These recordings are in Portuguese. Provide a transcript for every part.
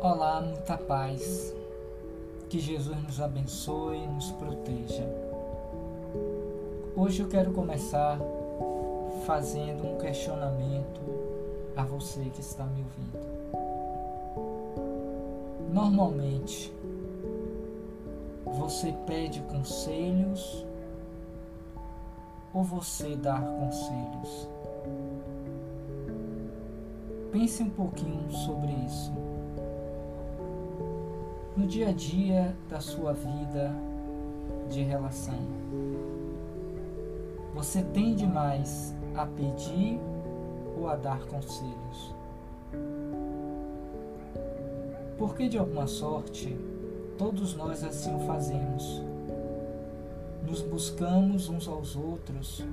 Olá, muita paz. Que Jesus nos abençoe e nos proteja. Hoje eu quero começar fazendo um questionamento a você que está me ouvindo. Normalmente, você pede conselhos ou você dá conselhos? Pense um pouquinho sobre isso. No dia a dia da sua vida de relação, você tende mais a pedir ou a dar conselhos? Porque de alguma sorte, todos nós assim o fazemos. Nos buscamos uns aos outros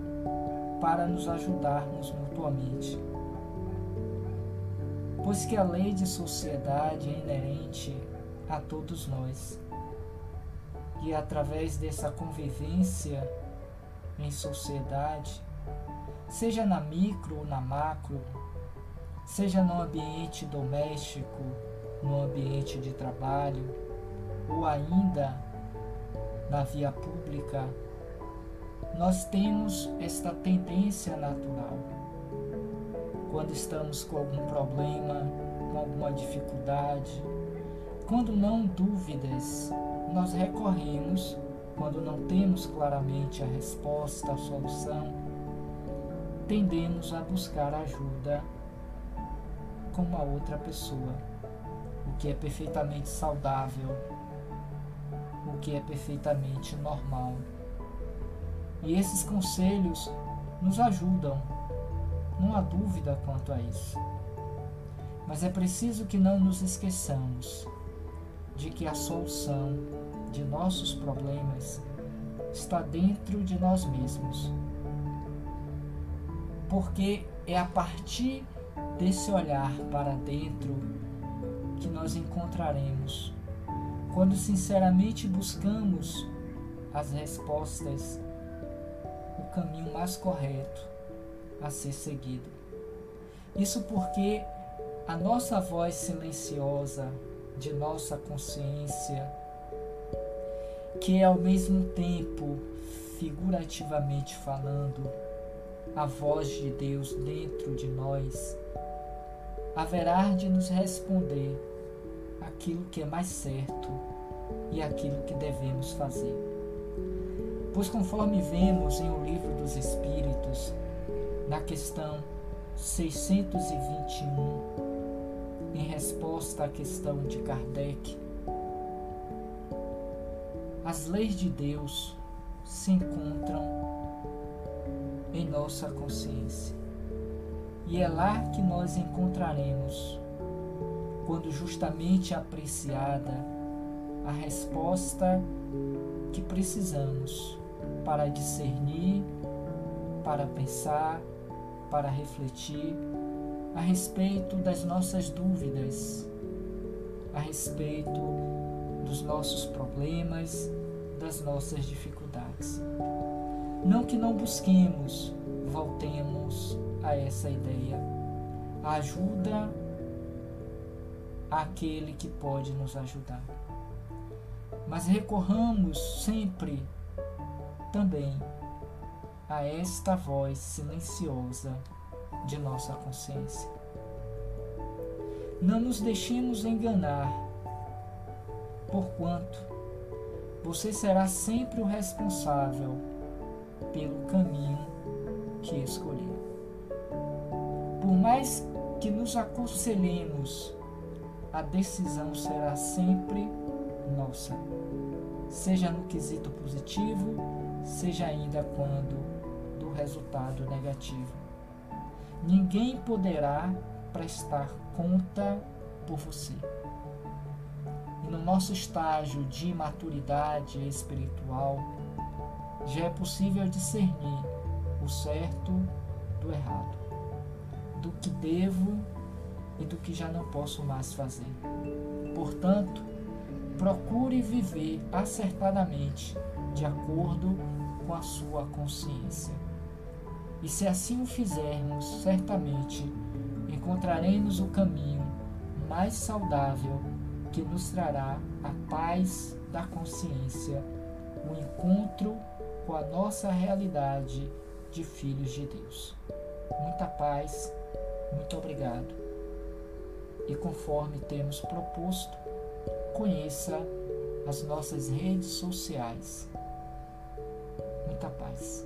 para nos ajudarmos mutuamente pois que a lei de sociedade é inerente a todos nós. E através dessa convivência em sociedade, seja na micro ou na macro, seja no ambiente doméstico, no ambiente de trabalho, ou ainda na via pública, nós temos esta tendência natural quando estamos com algum problema, com alguma dificuldade. Quando não dúvidas, nós recorremos, quando não temos claramente a resposta, a solução, tendemos a buscar ajuda com uma outra pessoa, o que é perfeitamente saudável, o que é perfeitamente normal. E esses conselhos nos ajudam não há dúvida quanto a isso. Mas é preciso que não nos esqueçamos de que a solução de nossos problemas está dentro de nós mesmos. Porque é a partir desse olhar para dentro que nós encontraremos quando sinceramente buscamos as respostas, o caminho mais correto a ser seguido. Isso porque a nossa voz silenciosa de nossa consciência, que é ao mesmo tempo, figurativamente falando, a voz de Deus dentro de nós, haverá de nos responder aquilo que é mais certo e aquilo que devemos fazer. Pois, conforme vemos em O Livro dos Espíritos, na questão 621, em resposta à questão de Kardec, as leis de Deus se encontram em nossa consciência. E é lá que nós encontraremos, quando justamente apreciada, a resposta que precisamos para discernir, para pensar, para refletir a respeito das nossas dúvidas, a respeito dos nossos problemas, das nossas dificuldades. Não que não busquemos, voltemos a essa ideia. Ajuda àquele que pode nos ajudar. Mas recorramos sempre também a esta voz silenciosa de nossa consciência. Não nos deixemos enganar, porquanto você será sempre o responsável pelo caminho que escolheu. Por mais que nos aconselhemos, a decisão será sempre nossa, seja no quesito positivo, seja ainda quando resultado negativo. Ninguém poderá prestar conta por você. E no nosso estágio de maturidade espiritual, já é possível discernir o certo do errado, do que devo e do que já não posso mais fazer. Portanto, procure viver acertadamente de acordo com a sua consciência. E se assim o fizermos, certamente encontraremos o caminho mais saudável que nos trará a paz da consciência, o encontro com a nossa realidade de filhos de Deus. Muita paz, muito obrigado. E conforme temos proposto, conheça as nossas redes sociais. Muita paz.